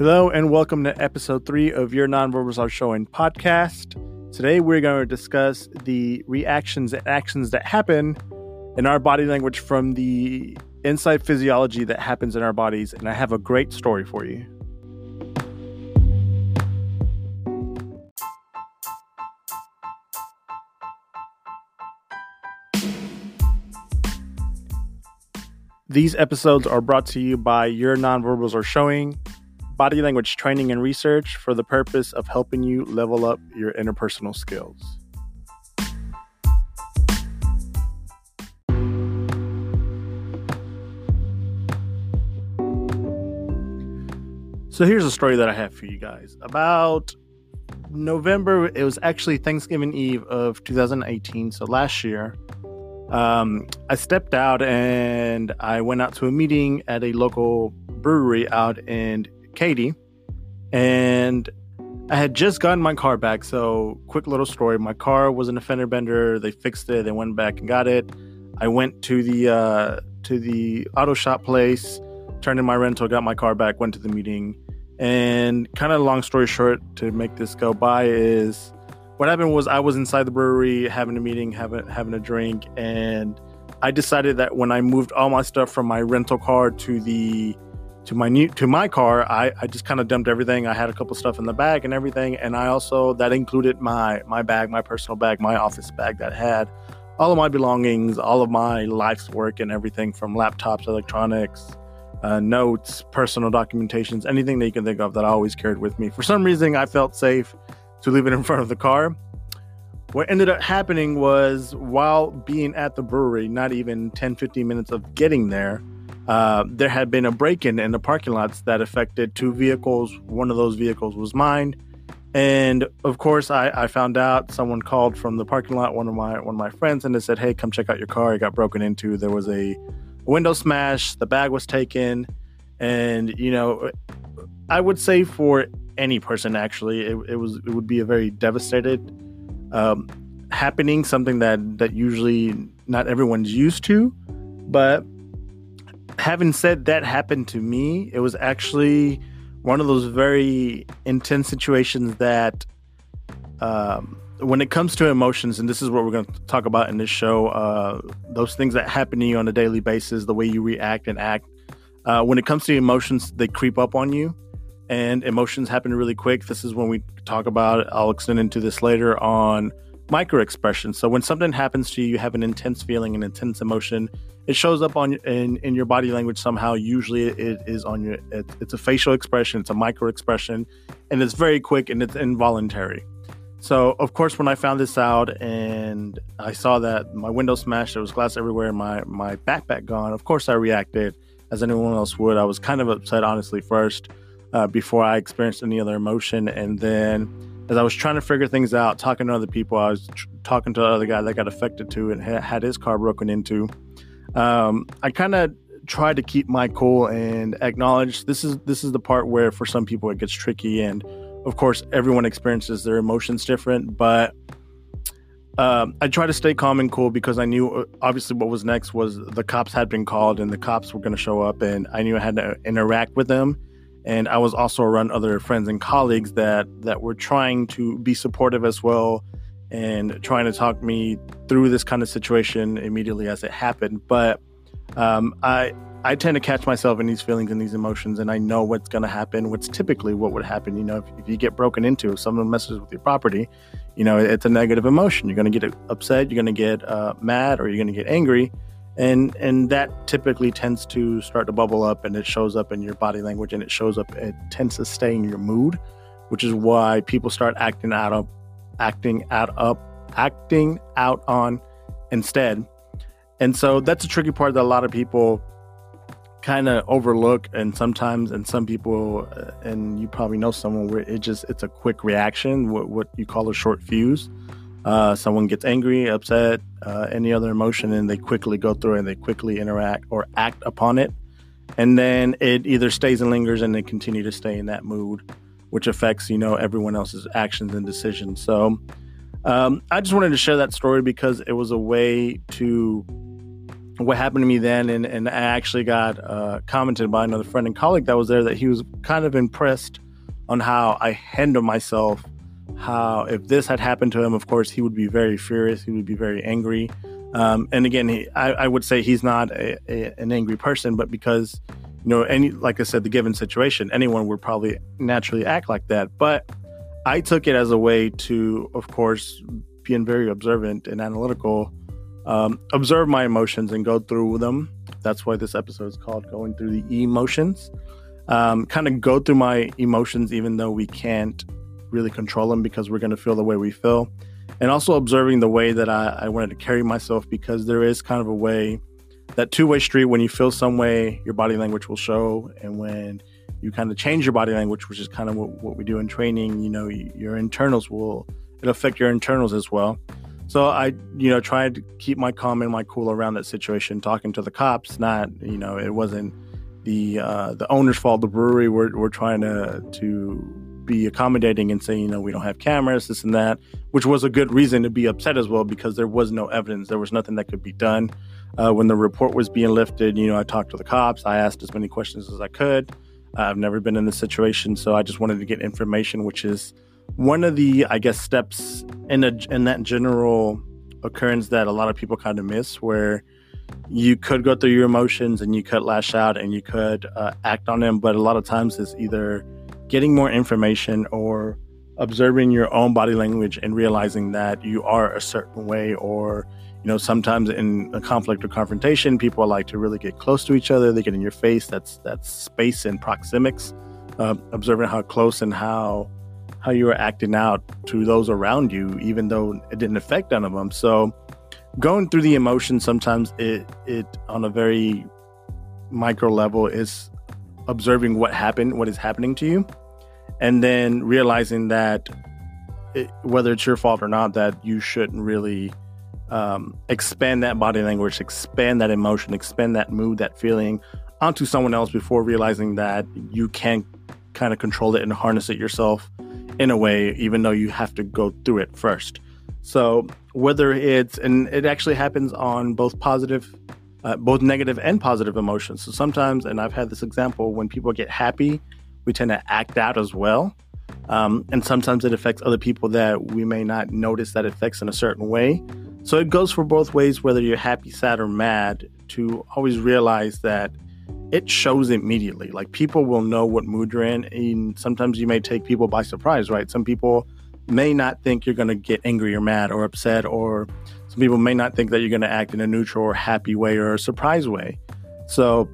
Hello, and welcome to episode three of Your Nonverbals Are Showing podcast. Today, we're going to discuss the reactions and actions that happen in our body language from the inside physiology that happens in our bodies. And I have a great story for you. These episodes are brought to you by Your Nonverbals Are Showing body language training and research for the purpose of helping you level up your interpersonal skills. So here's a story that I have for you guys. About November, it was actually Thanksgiving Eve of 2018, so last year. Um, I stepped out and I went out to a meeting at a local brewery out in Katy, and I had just gotten my car back. So, quick little story: my car was in a fender bender. They fixed it. They went back and got it. I went to the uh, to the auto shop place, turned in my rental, got my car back, went to the meeting, and kind of long story short, to make this go by is what happened was I was inside the brewery having a meeting, having having a drink, and I decided that when I moved all my stuff from my rental car to the to my new to my car, I, I just kind of dumped everything. I had a couple stuff in the bag and everything, and I also that included my my bag, my personal bag, my office bag that had all of my belongings, all of my life's work, and everything from laptops, electronics, uh, notes, personal documentations, anything that you can think of that I always carried with me. For some reason, I felt safe to leave it in front of the car. What ended up happening was while being at the brewery, not even 10, 15 minutes of getting there, uh, there had been a break in in the parking lots that affected two vehicles. One of those vehicles was mine. And of course, I, I found out someone called from the parking lot, one of my one of my friends, and they said, "Hey, come check out your car. It got broken into. There was a window smash. The bag was taken, and you know, I would say for any person, actually, it, it was it would be a very devastated um, happening, something that that usually not everyone's used to, but having said that happened to me, it was actually one of those very intense situations that, um, when it comes to emotions, and this is what we're going to talk about in this show, uh, those things that happen to you on a daily basis, the way you react and act. Uh, when it comes to emotions, they creep up on you, and emotions happen really quick. This is when we talk about. I'll extend into this later on micro expressions. So when something happens to you, you have an intense feeling, an intense emotion. It shows up on in in your body language somehow. Usually, it is on your. It, it's a facial expression. It's a micro expression, and it's very quick and it's involuntary. So of course, when I found this out and I saw that my window smashed, there was glass everywhere, my my backpack gone. Of course, I reacted as anyone else would. I was kind of upset, honestly, first uh, before I experienced any other emotion, and then as I was trying to figure things out, talking to other people, I was tr- talking to the other guy that got affected too and ha- had his car broken into. Um, I kind of tried to keep my cool and acknowledge this is this is the part where for some people it gets tricky, and of course everyone experiences their emotions different, but. Um, I tried to stay calm and cool because I knew uh, obviously what was next was the cops had been called and the cops were going to show up and I knew I had to interact with them and I was also around other friends and colleagues that that were trying to be supportive as well and trying to talk me through this kind of situation immediately as it happened. But um, I I tend to catch myself in these feelings and these emotions, and I know what's going to happen. What's typically what would happen, you know, if, if, you get broken into, if someone messes with your property, you know, it's a negative emotion. You're going to get upset, you're going to get uh, mad, or you're going to get angry and and that typically tends to start to bubble up and it shows up in your body language and it shows up it tends to stay in your mood which is why people start acting out of acting out up acting out on instead. And so that's a tricky part that a lot of people kind of overlook and sometimes and some people uh, and you probably know someone where it just it's a quick reaction what, what you call a short fuse. Uh, someone gets angry, upset, uh, any other emotion, and they quickly go through and they quickly interact or act upon it. And then it either stays and lingers and they continue to stay in that mood, which affects, you know, everyone else's actions and decisions. So um, I just wanted to share that story because it was a way to what happened to me then, and, and I actually got uh, commented by another friend and colleague that was there that he was kind of impressed on how I handled myself. How if this had happened to him, of course, he would be very furious. He would be very angry. Um, and again, he, I, I, would say he's not a, a, an angry person, but because you know, any like I said, the given situation, anyone would probably naturally act like that. But I took it as a way to, of course, being very observant and analytical um, observe my emotions and go through them. That's why this episode is called Going Through the Emotions. Um, kind of go through my emotions, even though we can't really control them because we're going to feel the way we feel. And also observing the way that I, I wanted to carry myself because there is kind of a way, that two way street, when you feel some way, your body language will show. And when you kind of change your body language, which is kind of what, what we do in training, you know, your internals will, it'll affect your internals as well. So I, you know, tried to keep my calm and my cool around that situation, talking to the cops. Not, you know, it wasn't the uh, the owner's fault. The brewery we're, we're trying to to be accommodating and say, you know, we don't have cameras, this and that, which was a good reason to be upset as well because there was no evidence. There was nothing that could be done. Uh, when the report was being lifted, you know, I talked to the cops. I asked as many questions as I could. I've never been in this situation, so I just wanted to get information, which is one of the I guess steps in a in that general occurrence that a lot of people kind of miss, where you could go through your emotions and you could lash out and you could uh, act on them, but a lot of times it's either getting more information or observing your own body language and realizing that you are a certain way or you know sometimes in a conflict or confrontation people like to really get close to each other. They get in your face. That's that's space and proxemics uh, observing how close and how how you were acting out to those around you, even though it didn't affect none of them. So going through the emotions sometimes it it on a very micro level is observing what happened, what is happening to you, and then realizing that it, whether it's your fault or not, that you shouldn't really um, expand that body language, expand that emotion, expand that mood, that feeling onto someone else before realizing that you can kind of control it and harness it yourself in a way, even though you have to go through it first. So whether it's and it actually happens on both positive, uh, both negative and positive emotions. So sometimes, and I've had this example when people get happy, we tend to act out as well. Um, and sometimes it affects other people that we may not notice that affects in a certain way. So it goes for both ways, whether you're happy, sad, or mad, to always realize that it shows immediately. Like people will know what mood you're in, and sometimes you may take people by surprise, right? Some people may not think you're going to get angry or mad or upset, or some people may not think that you're going to act in a neutral or happy way or a surprise way. So,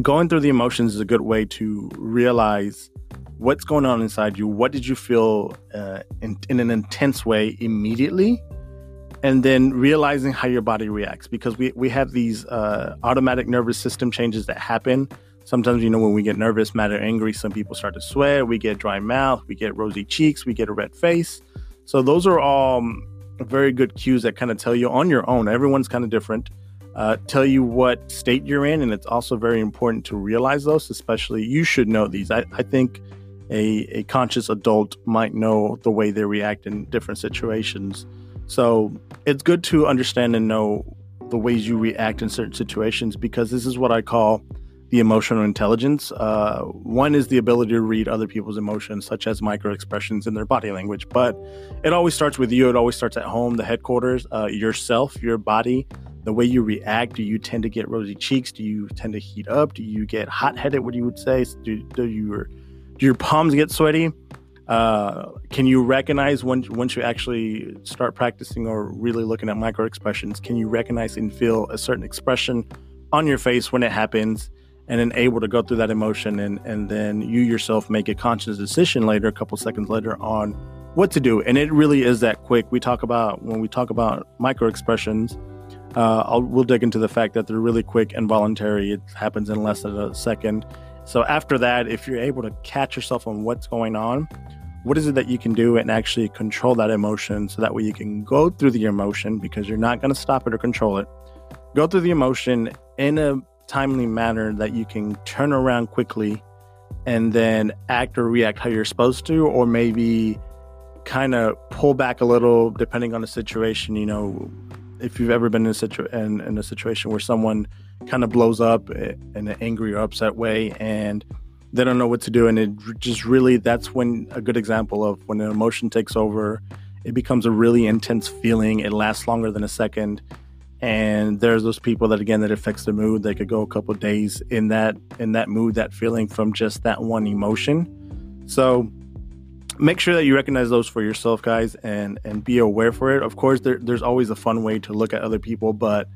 going through the emotions is a good way to realize what's going on inside you. What did you feel uh, in, in an intense way immediately? and then realizing how your body reacts because we, we have these uh, automatic nervous system changes that happen sometimes you know when we get nervous mad or angry some people start to sweat we get dry mouth we get rosy cheeks we get a red face so those are all very good cues that kind of tell you on your own everyone's kind of different uh, tell you what state you're in and it's also very important to realize those especially you should know these i, I think a, a conscious adult might know the way they react in different situations so it's good to understand and know the ways you react in certain situations because this is what I call the emotional intelligence. Uh, one is the ability to read other people's emotions, such as micro expressions in their body language. But it always starts with you. It always starts at home, the headquarters, uh, yourself, your body, the way you react. Do you tend to get rosy cheeks? Do you tend to heat up? Do you get hot headed? What you would say? Do, do your do your palms get sweaty? Uh, can you recognize when, once you actually start practicing or really looking at micro expressions? Can you recognize and feel a certain expression on your face when it happens, and then able to go through that emotion, and and then you yourself make a conscious decision later, a couple seconds later, on what to do? And it really is that quick. We talk about when we talk about micro expressions. Uh, we'll dig into the fact that they're really quick and voluntary. It happens in less than a second. So after that, if you're able to catch yourself on what's going on, what is it that you can do and actually control that emotion so that way you can go through the emotion because you're not going to stop it or control it. Go through the emotion in a timely manner that you can turn around quickly and then act or react how you're supposed to, or maybe kind of pull back a little depending on the situation. You know, if you've ever been in a, situ- in, in a situation where someone kind of blows up in an angry or upset way and they don't know what to do and it just really that's when a good example of when an emotion takes over it becomes a really intense feeling it lasts longer than a second and there's those people that again that affects the mood they could go a couple days in that in that mood that feeling from just that one emotion. So make sure that you recognize those for yourself guys and and be aware for it of course there, there's always a fun way to look at other people but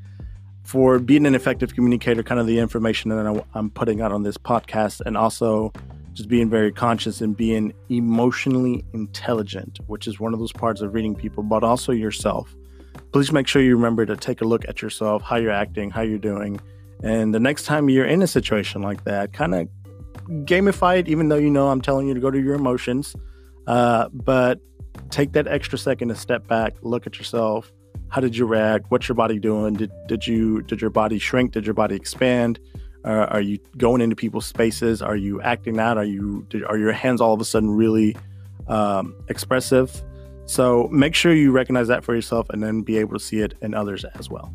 for being an effective communicator, kind of the information that I'm putting out on this podcast, and also just being very conscious and being emotionally intelligent, which is one of those parts of reading people, but also yourself. Please make sure you remember to take a look at yourself, how you're acting, how you're doing. And the next time you're in a situation like that, kind of gamify it, even though you know I'm telling you to go to your emotions. Uh, but take that extra second to step back, look at yourself, how did you react? What's your body doing? Did did you did your body shrink? Did your body expand? Uh, are you going into people's spaces? Are you acting out? Are you did, are your hands all of a sudden really um, expressive? So make sure you recognize that for yourself and then be able to see it in others as well.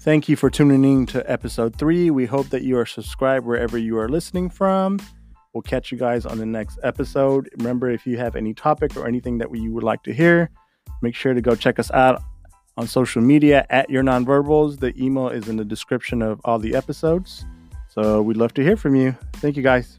Thank you for tuning in to episode three. We hope that you are subscribed wherever you are listening from. We'll catch you guys on the next episode. Remember, if you have any topic or anything that you would like to hear, make sure to go check us out on social media at Your Nonverbals. The email is in the description of all the episodes. So we'd love to hear from you. Thank you guys.